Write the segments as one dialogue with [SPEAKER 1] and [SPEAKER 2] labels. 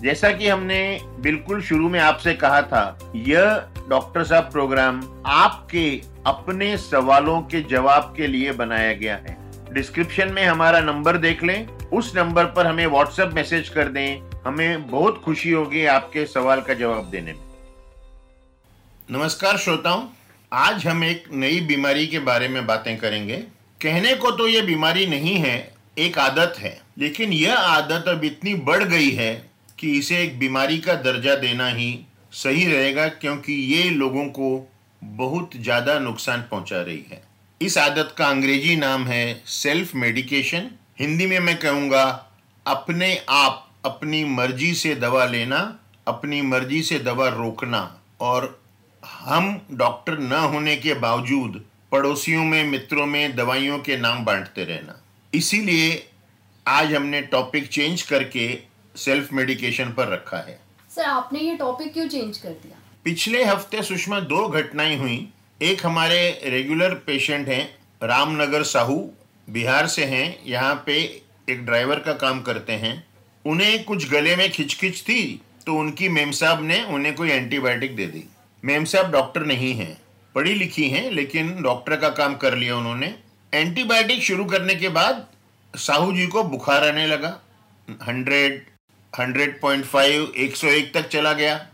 [SPEAKER 1] जैसा कि हमने बिल्कुल शुरू में आपसे कहा था, यह डॉक्टर साहब प्रोग्राम आपके अपने सवालों के जवाब के लिए बनाया गया है। डिस्क्रिप्शन में हमारा नंबर देख लें। उस नंबर पर हमें व्हाट्सएप मैसेज कर दें। हमें बहुत खुशी होगी आपके सवाल का जवाब देने में। नमस्कार श्रोताओं, आज हम एक नई बीमारी के बारे में बातें करेंगे। कहने को तो ये बीमारी नहीं है, एक आदत है। लेकिन यह आदत अब इतनी बढ़ गई है कि इसे एक बीमारी का दर्जा देना ही सही रहेगा क्योंकि ये लोगों को बहुत ज़्यादा नुकसान पहुँचा रही है। इस आदत का अंग्रेज़ी नाम है सेल्फ मेडिकेशन हिंदी में मैं कहूँगा, अपने आप अपनी मर्ज़ी से दवा लेना, अपनी मर्ज़ी से दवा रोकना और हम डॉक्टर न होने के बावजूद पड़ोसियों में, मित्रों में दवाइयों के नाम बांटते रहना। इसीलिए आज हमने टॉपिक चेंज करके सेल्फ मेडिकेशन पर रखा है।
[SPEAKER 2] सर आपने ये टॉपिक क्यों चेंज कर दिया?
[SPEAKER 1] पिछले हफ़्ते सुषमा दो घटनाएँ हुई। एक हमारे रेगुलर पेशेंट हैं रामनगर साहू बिहार से हैं यहाँ पे एक ड्राइवर का काम करते हैं। उन्हें कुछ गले में खिचखिच थी तो उनकी मेम साहब ने उन्हें कोई एंटीबायोटिक दे दी। मेम साहब डॉक्टर नहीं हैं पढ़ी लिखी हैं लेकिन डॉक्टर का काम कर लिया उन्होंने। एंटीबायोटिक शुरू करने के बाद साहू जी को बुखार आने लगा। हंड्रेड हंड्रेड पॉइंट फाइव, एक सौ एक तक चला गया।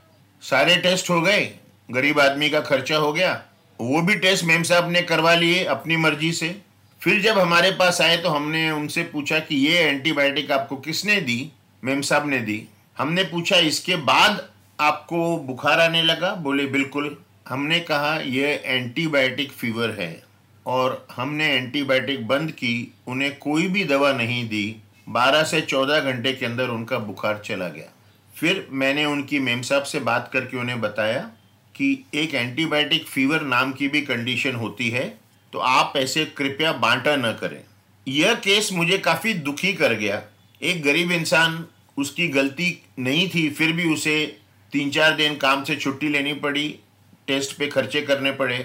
[SPEAKER 1] सारे टेस्ट हो गए। गरीब आदमी का खर्चा हो गया। वो भी टेस्ट मेम साहब ने करवा लिए अपनी मर्ज़ी से। फिर जब हमारे पास आए तो हमने उनसे पूछा कि ये एंटीबायोटिक आपको किसने दी? मेम साहब ने दी। हमने पूछा, इसके बाद आपको बुखार आने लगा? बोले, बिल्कुल। हमने कहा यह एंटीबायोटिक फीवर है। और हमने एंटीबायोटिक बंद की, उन्हें कोई भी दवा नहीं दी। 12 से 14 घंटे के अंदर उनका बुखार चला गया। फिर मैंने उनकी मेम साहब से बात करके उन्हें बताया कि एक एंटीबायोटिक फीवर नाम की भी कंडीशन होती है तो आप ऐसे कृपया बांटा न करें। यह केस मुझे काफ़ी दुखी कर गया। एक गरीब इंसान, उसकी गलती नहीं थी, फिर भी उसे तीन चार दिन काम से छुट्टी लेनी पड़ी, टेस्ट पे खर्चे करने पड़े।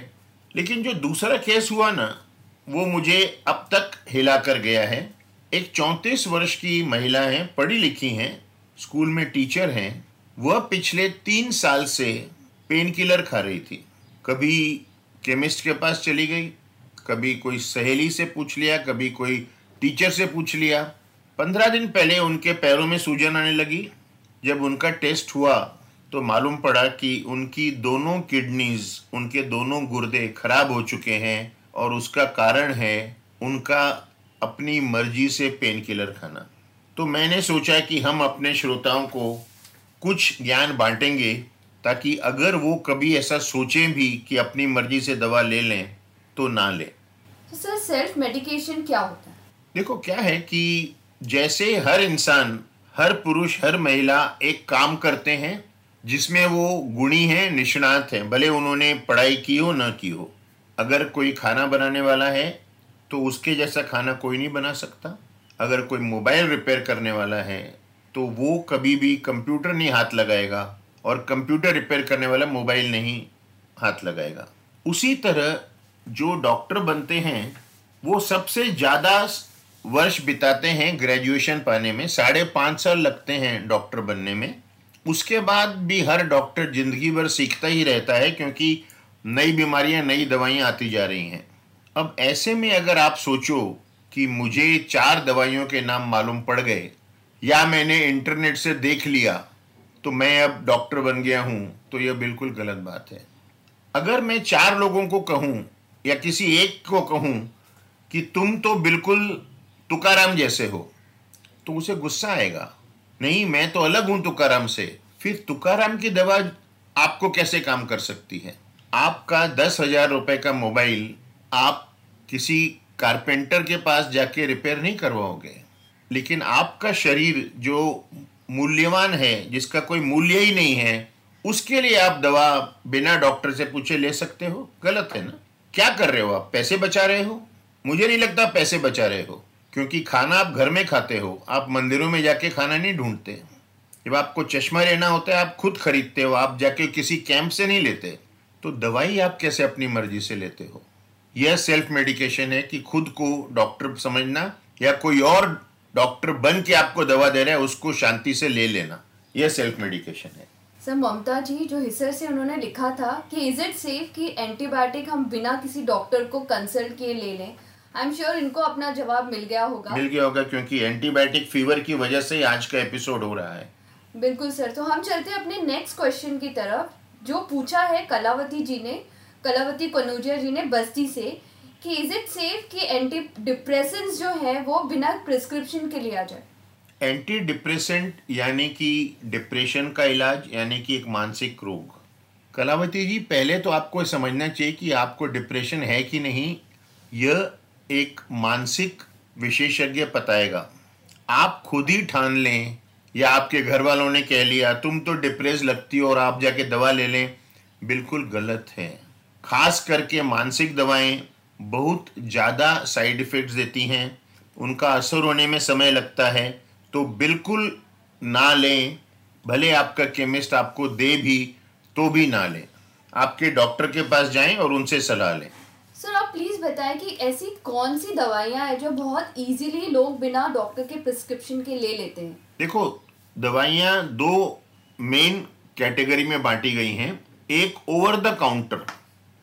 [SPEAKER 1] लेकिन जो दूसरा केस हुआ ना, वो मुझे अब तक हिला कर गया है। एक चौंतीस वर्ष की महिला हैं, पढ़ी लिखी हैं, स्कूल में टीचर हैं। वह पिछले तीन साल से पेन किलर खा रही थी। कभी केमिस्ट के पास चली गई, कभी कोई सहेली से पूछ लिया, कभी कोई टीचर से पूछ लिया। पंद्रह दिन पहले उनके पैरों में सूजन आने लगी। जब उनका टेस्ट हुआ तो मालूम पड़ा कि उनकी दोनों किडनीज, उनके दोनों गुर्दे खराब हो चुके हैं और उसका कारण है उनका अपनी मर्ज़ी से पेन किलर खाना। तो मैंने सोचा कि हम अपने श्रोताओं को कुछ ज्ञान बांटेंगे ताकि अगर वो कभी ऐसा सोचें भी कि अपनी मर्ज़ी से दवा ले लें तो ना लें।
[SPEAKER 2] तो सर सेल्फ मेडिकेशन क्या होता है?
[SPEAKER 1] देखो क्या है कि जैसे हर इंसान हर पुरुष हर महिला एक काम करते हैं जिसमें वो गुणी हैं निष्णात हैं भले उन्होंने पढ़ाई की हो ना की हो। अगर कोई खाना बनाने वाला है तो उसके जैसा खाना कोई नहीं बना सकता। अगर कोई मोबाइल रिपेयर करने वाला है तो वो कभी भी कंप्यूटर नहीं हाथ लगाएगा और कंप्यूटर रिपेयर करने वाला मोबाइल नहीं हाथ लगाएगा। उसी तरह जो डॉक्टर बनते हैं, वो सबसे ज़्यादा वर्ष बिताते हैं ग्रेजुएशन पाने में, साढ़े पाँच साल लगते हैं डॉक्टर बनने में। उसके बाद भी हर डॉक्टर ज़िंदगी भर सीखता ही रहता है, क्योंकि नई बीमारियाँ, नई दवाइयाँ आती जा रही हैं। अब ऐसे में अगर आप सोचो कि मुझे चार दवाइयों के नाम मालूम पड़ गए, या मैंने इंटरनेट से देख लिया तो मैं अब डॉक्टर बन गया हूँ तो यह बिल्कुल गलत बात है। अगर मैं चार लोगों को कहूँ, या किसी एक को कहूँ, कि तुम तो बिल्कुल तुकाराम जैसे हो तो उसे गुस्सा आएगा। नहीं, मैं तो अलग हूँ तुकाराम से। फिर तुकाराम की दवा आपको कैसे काम कर सकती है? आपका दस हज़ार रुपए का मोबाइल आप किसी कारपेंटर के पास जाके रिपेयर नहीं करवाओगे, लेकिन आपका शरीर जो मूल्यवान है, जिसका कोई मूल्य ही नहीं है, उसके लिए आप दवा बिना डॉक्टर से पूछे ले सकते हो? गलत है ना? क्या कर रहे हो आप? पैसे बचा रहे हो? मुझे नहीं लगता पैसे बचा रहे हो, क्योंकि खाना आप घर में खाते हो, आप मंदिरों में जाके खाना नहीं ढूंढते। जब आपको चश्मा लेना होता है, आप खुद खरीदते हो, आप जाके किसी कैंप से नहीं लेते तो दवाई आप कैसे अपनी मर्ज़ी से लेते हो? यह सेल्फ मेडिकेशन है कि खुद को डॉक्टर समझना या कोई और डॉक्टर बन के आपको दवा दे रहा है उसको शांति से ले लेना। यह सेल्फ मेडिकेशन है।
[SPEAKER 2] सर ममता जी जो हिस्सर से उन्होंने लिखा था कि इज़ इट सेफ़ कि एंटीबायोटिक हम बिना किसी डॉक्टर को कंसल्ट किए ले लें? आई एम श्योर इनको अपना जवाब मिल गया होगा।
[SPEAKER 1] मिल गया होगा क्योंकि एंटीबायोटिक फीवर की वजह से आज का एपिसोड हो रहा है।
[SPEAKER 2] बिल्कुल सर। तो हम चलते हैं अपने नेक्स्ट क्वेश्चन की तरफ़ जो पूछा है कलावती जी ने। कलावती कनौजिया जी ने बस्ती से कि इज़ इट सेफ़ कि एंटी डिप्रेसेंट्स जो है वो बिना प्रिस्क्रिप्शन के लिया जाए?
[SPEAKER 1] एंटी डिप्रेसेंट यानी कि डिप्रेशन का इलाज, यानी कि एक मानसिक रोग। कलावती जी, पहले तो आपको समझना चाहिए कि आपको डिप्रेशन है कि नहीं, यह एक मानसिक विशेषज्ञ बताएगा। आप खुद ही ठान लें, या आपके घर वालों ने कह लिया, तुम तो डिप्रेस लगती हो और आप जाके दवा ले लें। बिल्कुल गलत है। खास करके मानसिक दवाएँ बहुत ज़्यादा साइड इफ़ेक्ट्स देती हैं। उनका असर होने में समय लगता है। तो बिल्कुल ना लें। भले आपका केमिस्ट आपको दे भी तो भी ना लें। आपके डॉक्टर के पास जाएँ और उनसे सलाह लें।
[SPEAKER 2] सर आप प्लीज़ बताएँ कि ऐसी कौन सी दवाइयाँ हैं जो बहुत इजीली लोग बिना डॉक्टर के प्रिस्क्रिप्शन के ले लेते हैं?
[SPEAKER 1] देखो दवाइयाँ दो मेन कैटेगरी में बांटी गई हैं। एक ओवर द काउंटर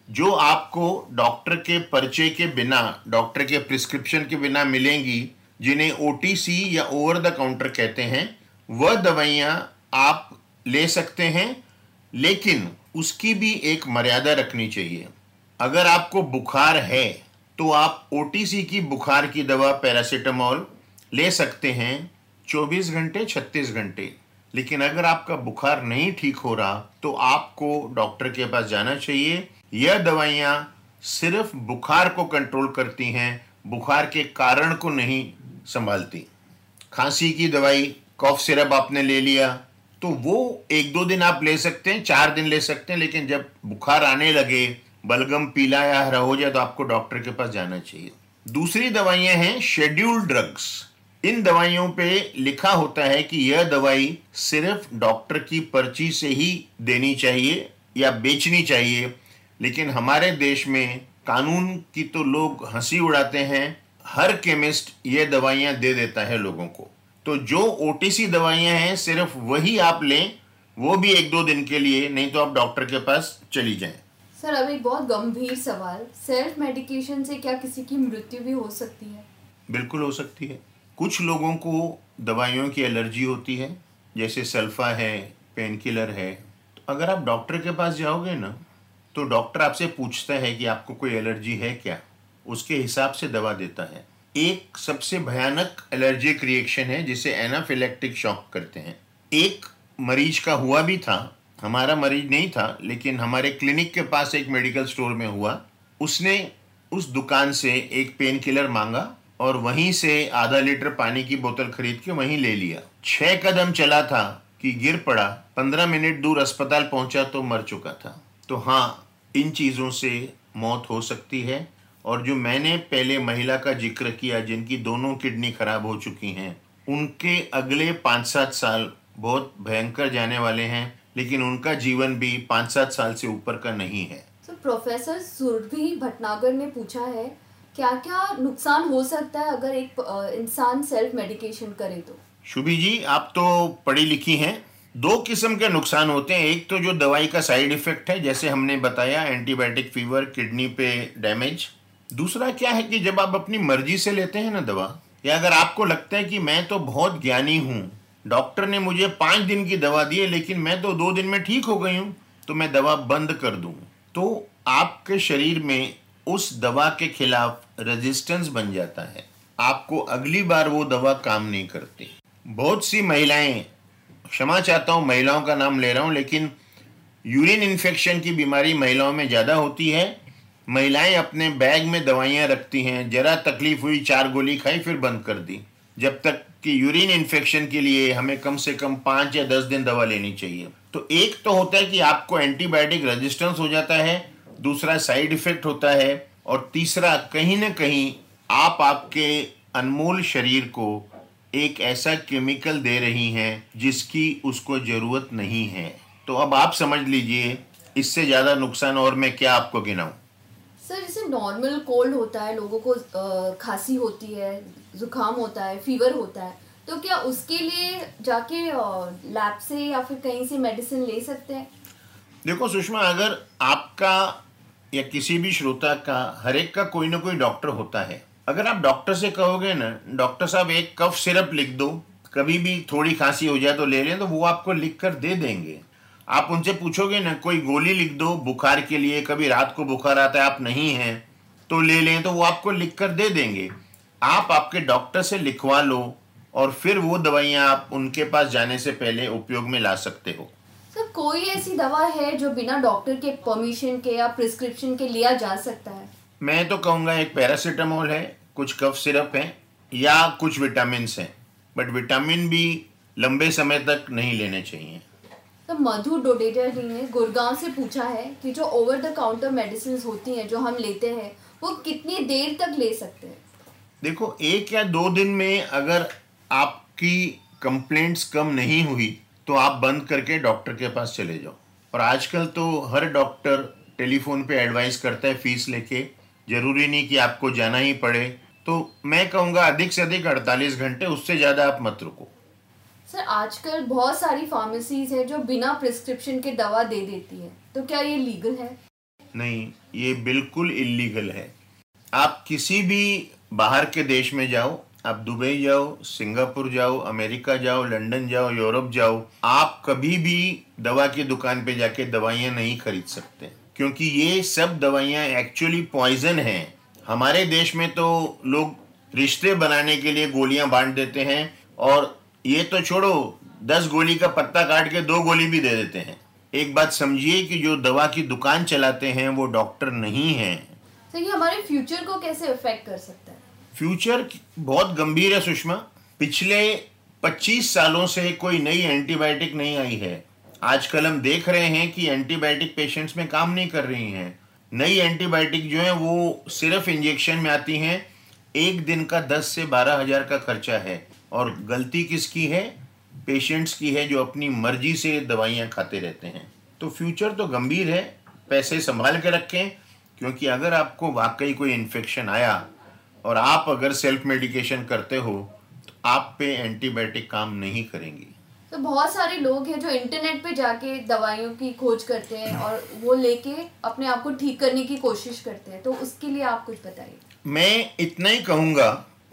[SPEAKER 1] जो आपको डॉक्टर के पर्चे के बिना, डॉक्टर के प्रिस्क्रिप्शन के बिना मिलेंगी, जिन्हें ओटीसी या ओवर द काउंटर कहते हैं, वह दवाइयाँ आप ले सकते हैं, लेकिन उसकी भी एक मर्यादा रखनी चाहिए। अगर आपको बुखार है तो आप ओटीसी की बुखार की दवा पैरासीटामोल ले सकते हैं 24 घंटे 36 घंटे। लेकिन अगर आपका बुखार नहीं ठीक हो रहा तो आपको डॉक्टर के पास जाना चाहिए। यह दवाइयाँ सिर्फ़ बुखार को कंट्रोल करती हैं, बुखार के कारण को नहीं संभालती। खांसी की दवाई, कॉफ सिरप आपने ले लिया तो वो एक दो दिन आप ले सकते हैं, चार दिन ले सकते हैं, लेकिन जब बुखार आने लगे, बलगम पीला या हरा हो जाए तो आपको डॉक्टर के पास जाना चाहिए। दूसरी दवाइयाँ हैं शेड्यूल्ड ड्रग्स इन दवाइयों पे लिखा होता है कि यह दवाई सिर्फ़ डॉक्टर की पर्ची से ही देनी चाहिए या बेचनी चाहिए। लेकिन हमारे देश में कानून की तो लोग हँसी उड़ाते हैं। हर केमिस्ट ये दवाइयाँ दे देता है लोगों को। तो जो ओ टी सी दवाइयाँ हैं सिर्फ़ वही आप लें वो भी एक दो दिन के लिए नहीं तो आप डॉक्टर के पास चली जाएँ।
[SPEAKER 2] सर अब एक बहुत गंभीर सवाल सेल्फ मेडिकेशन से क्या किसी की मृत्यु भी हो सकती है?
[SPEAKER 1] बिल्कुल हो सकती है। कुछ लोगों को दवाइयों की एलर्जी होती है, जैसे सल्फा है पेन किलर है। तो अगर आप डॉक्टर के पास जाओगे ना तो डॉक्टर आपसे पूछता है कि आपको कोई एलर्जी है क्या? उसके हिसाब से दवा देता है। एक सबसे भयानक एलर्जिक रिएक्शन है, जिसे एनाफिलेक्टिक शॉक करते हैं। एक मरीज़ का हुआ भी था, हमारा मरीज़ नहीं था, लेकिन हमारे क्लिनिक के पास एक मेडिकल स्टोर में हुआ। उसने उस दुकान से एक पेन किलर मांगा और वहीं से आधा लीटर पानी की बोतल खरीद के वहीं ले लिया। छह कदम चला था कि गिर पड़ा। पंद्रह मिनट दूर अस्पताल पहुँचा तो मर चुका था। तो हाँ इन चीज़ों से मौत हो सकती है और जो मैंने पहले महिला का ज़िक्र किया, जिनकी दोनों किडनी खराब हो चुकी हैं, उनके अगले पाँच सात साल बहुत भयंकर जाने वाले हैं, लेकिन उनका जीवन भी पाँच सात साल से ऊपर का नहीं है।
[SPEAKER 2] तो प्रोफेसर सुरभि भटनागर ने पूछा है क्या क्या नुकसान हो सकता है अगर एक इंसान सेल्फ मेडिकेशन करे तो?
[SPEAKER 1] शुभी जी, आप तो पढ़ी लिखी हैं। दो किस्म के नुकसान होते हैं। एक तो जो दवाई का साइड इफ़ेक्ट है, जैसे हमने बताया एंटीबायोटिक फीवर किडनी पे डैमेज दूसरा क्या है कि जब आप अपनी मर्ज़ी से लेते हैं ना दवा, या अगर आपको लगता है कि मैं तो बहुत ज्ञानी हूँ, डॉक्टर ने मुझे पाँच दिन की दवा दी है, लेकिन मैं तो दो दिन में ठीक हो गई हूँ तो मैं दवा बंद कर दूँ। तो आपके शरीर में उस दवा के खिलाफ रेजिस्टेंस बन जाता है। आपको अगली बार वो दवा काम नहीं करती। बहुत सी महिलाएँ, क्षमा चाहता हूँ, महिलाओं का नाम ले रहा हूँ, लेकिन यूरिन इन्फेक्शन की बीमारी महिलाओं में ज़्यादा होती है। महिलाएँ अपने बैग में दवाइयाँ रखती हैं, जरा तकलीफ़ हुई, चार गोली खाई, फिर बंद कर दी। जब तक कि यूरिन इन्फेक्शन के लिए हमें कम से कम पाँच या दस दिन दवा लेनी चाहिए। तो एक तो होता है कि आपको एंटीबायोटिक रेजिस्टेंस हो जाता है दूसरा साइड इफ़ेक्ट होता है और तीसरा कहीं ना कहीं आप आपके अनमोल शरीर को एक ऐसा केमिकल दे रही हैं जिसकी उसको ज़रूरत नहीं है। तो अब आप समझ लीजिए इससे ज़्यादा नुकसान और मैं क्या आपको गिनाऊं?
[SPEAKER 2] सर जैसे नॉर्मल कोल्ड होता है लोगों को खांसी होती है जुकाम होता है फीवर होता है तो क्या उसके लिए जाके लैब से या फिर कहीं से मेडिसिन ले सकते हैं?
[SPEAKER 1] देखो सुषमा अगर आपका या किसी भी श्रोता का, हर एक का कोई ना कोई डॉक्टर होता है। अगर आप डॉक्टर से कहोगे ना, डॉक्टर साहब, एक कफ सिरप लिख दो, कभी भी थोड़ी खांसी हो जाए तो ले लें तो वो आपको लिख कर दे देंगे। आप उनसे पूछोगे ना, कोई गोली लिख दो बुखार के लिए, कभी रात को बुखार आता है, आप नहीं हैं तो ले लें तो वो आपको लिख कर दे देंगे। आप आपके डॉक्टर से लिखवा लो और फिर वो दवाइयाँ आप उनके पास जाने से पहले उपयोग में ला सकते हो।
[SPEAKER 2] कोई ऐसी दवा है जो बिना डॉक्टर के परमिशन के या प्रिस्क्रिप्शन के लिया जा सकता है?
[SPEAKER 1] मैं तो कहूँगा एक पैरासीटामोल है कुछ कफ सिरप है या कुछ विटामिन हैं बट विटामिन भी लंबे समय तक नहीं लेने चाहिए।
[SPEAKER 2] तो मधु डोडेजा जी ने गुड़गांव से पूछा है कि जो ओवर द काउंटर मेडिसिन होती हैं जो हम लेते हैं वो कितनी देर तक ले सकते हैं?
[SPEAKER 1] देखो एक या दो दिन में अगर आपकी कंप्लेंट्स कम नहीं हुई तो आप बंद करके डॉक्टर के पास चले जाओ। और आजकल तो हर डॉक्टर टेलीफोन पे एडवाइस करता है फ़ीस लेके। ज़रूरी नहीं कि आपको जाना ही पड़े। तो मैं कहूँगा अधिक से अधिक अड़तालीस घंटे उससे ज़्यादा आप मत रुको।
[SPEAKER 2] सर आजकल बहुत सारी फार्मेसीज है जो बिना प्रिस्क्रिप्शन के दवा दे देती है। तो क्या ये लीगल है?
[SPEAKER 1] नहीं ये बिल्कुल इलीगल है। आप किसी भी बाहर के देश में जाओ आप दुबई जाओ, सिंगापुर जाओ, अमेरिका जाओ, लंदन जाओ, यूरोप जाओ, आप कभी भी दवा की दुकान पे जाके दवाइयाँ नहीं खरीद सकते। क्योंकि ये सब दवाइयाँ एक्चुअली पॉइजन हैं। हमारे देश में तो लोग रिश्ते बनाने के लिए गोलियाँ बांट देते हैं और ये तो छोड़ो, दस गोली का पत्ता काट के दो गोली भी दे देते हैं। एक बात समझिए कि जो दवा की दुकान चलाते हैं, वो डॉक्टर नहीं है।
[SPEAKER 2] तो ये हमारे फ्यूचर को कैसे अफेक्ट कर सकता
[SPEAKER 1] फ्यूचर बहुत गंभीर है सुषमा। पिछले 25 सालों से कोई नई एंटीबायोटिक नहीं आई है। आजकल हम देख रहे हैं कि एंटीबायोटिक पेशेंट्स में काम नहीं कर रही हैं। नई एंटीबायोटिक जो है, वो सिर्फ़ इंजेक्शन में आती हैं। एक दिन का दस से बारह हज़ार का खर्चा है। और गलती किसकी है? पेशेंट्स की है, जो अपनी मर्ज़ी से दवाइयाँ खाते रहते हैं। तो फ्यूचर तो गंभीर है, पैसे संभाल के रखें, क्योंकि अगर आपको वाकई कोई इन्फेक्शन आया और आप अगर सेल्फ मेडिकेशन करते हो तो आप पे एंटीबायोटिक काम नहीं करेंगी।
[SPEAKER 2] तो बहुत सारे लोग हैं जो इंटरनेट पे जाके दवाइयों की खोज करते हैं और वो लेके अपने आप को ठीक करने की कोशिश करते हैं। तो उसके लिए आप कुछ बताइए।
[SPEAKER 1] मैं इतना ही कहूँगा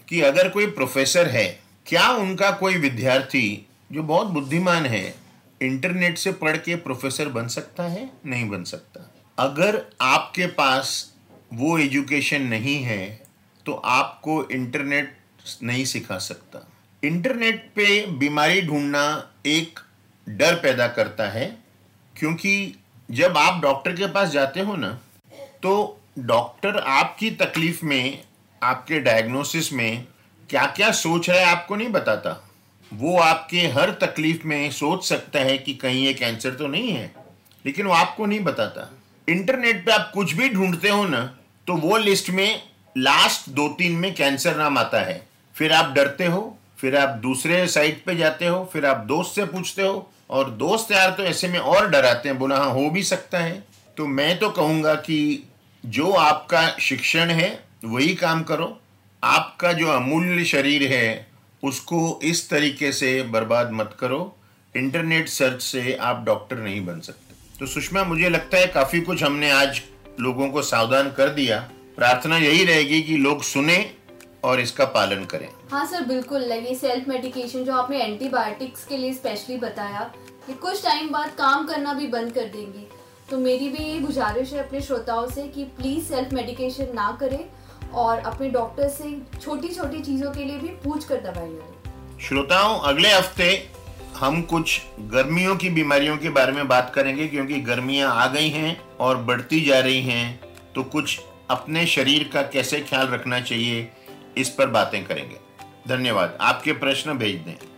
[SPEAKER 1] कि अगर कोई प्रोफेसर है क्या उनका कोई विद्यार्थी जो बहुत बुद्धिमान है इंटरनेट से पढ़ के प्रोफेसर बन सकता है? नहीं बन सकता। अगर आपके पास वो एजुकेशन नहीं है तो आपको इंटरनेट नहीं सिखा सकता। इंटरनेट पे बीमारी ढूंढना एक डर पैदा करता है, क्योंकि जब आप डॉक्टर के पास जाते हो ना तो डॉक्टर आपकी तकलीफ़ में, आपके डायग्नोसिस में क्या क्या सोच रहा है आपको नहीं बताता। वो आपके हर तकलीफ़ में सोच सकता है कि कहीं ये कैंसर तो नहीं है, लेकिन वो आपको नहीं बताता। इंटरनेट पे आप कुछ भी ढूंढते हो ना तो वो लिस्ट में लास्ट दो तीन में कैंसर नाम आता है। फिर आप डरते हो, फिर आप दूसरे साइट पे जाते हो, फिर आप दोस्त से पूछते हो, और दोस्त यार तो ऐसे में और डराते हैं, बोला हाँ हो भी सकता है। तो मैं तो कहूँगा कि जो आपका शिक्षण है, वही काम करो। आपका जो अमूल्य शरीर है, उसको इस तरीके से बर्बाद मत करो। इंटरनेट सर्च से आप डॉक्टर नहीं बन सकते। तो सुषमा, मुझे लगता है काफ़ी कुछ हमने आज लोगों को सावधान कर दिया। प्रार्थना यही रहेगी कि लोग सुने और इसका पालन करें।
[SPEAKER 2] हाँ सर बिल्कुल। ये सेल्फ मेडिकेशन जो आपने एंटीबायोटिक्स के लिए स्पेशली बताया कि कुछ टाइम बाद काम करना भी बंद कर देंगे। तो मेरी भी ये गुजारिश है अपने श्रोताओं से कि प्लीज़ सेल्फ मेडिकेशन ना करें और अपने डॉक्टर से छोटी छोटी चीज़ों के लिए भी पूछ कर दवाई लें।
[SPEAKER 1] श्रोताओं अगले हफ़्ते हम कुछ गर्मियों की बीमारियों के बारे में बात करेंगे क्योंकि गर्मियाँ आ गई हैं और बढ़ती जा रही हैं। तो कुछ अपने शरीर का कैसे ख्याल रखना चाहिए, इस पर बातें करेंगे। धन्यवाद। आपके प्रश्न भेज दें।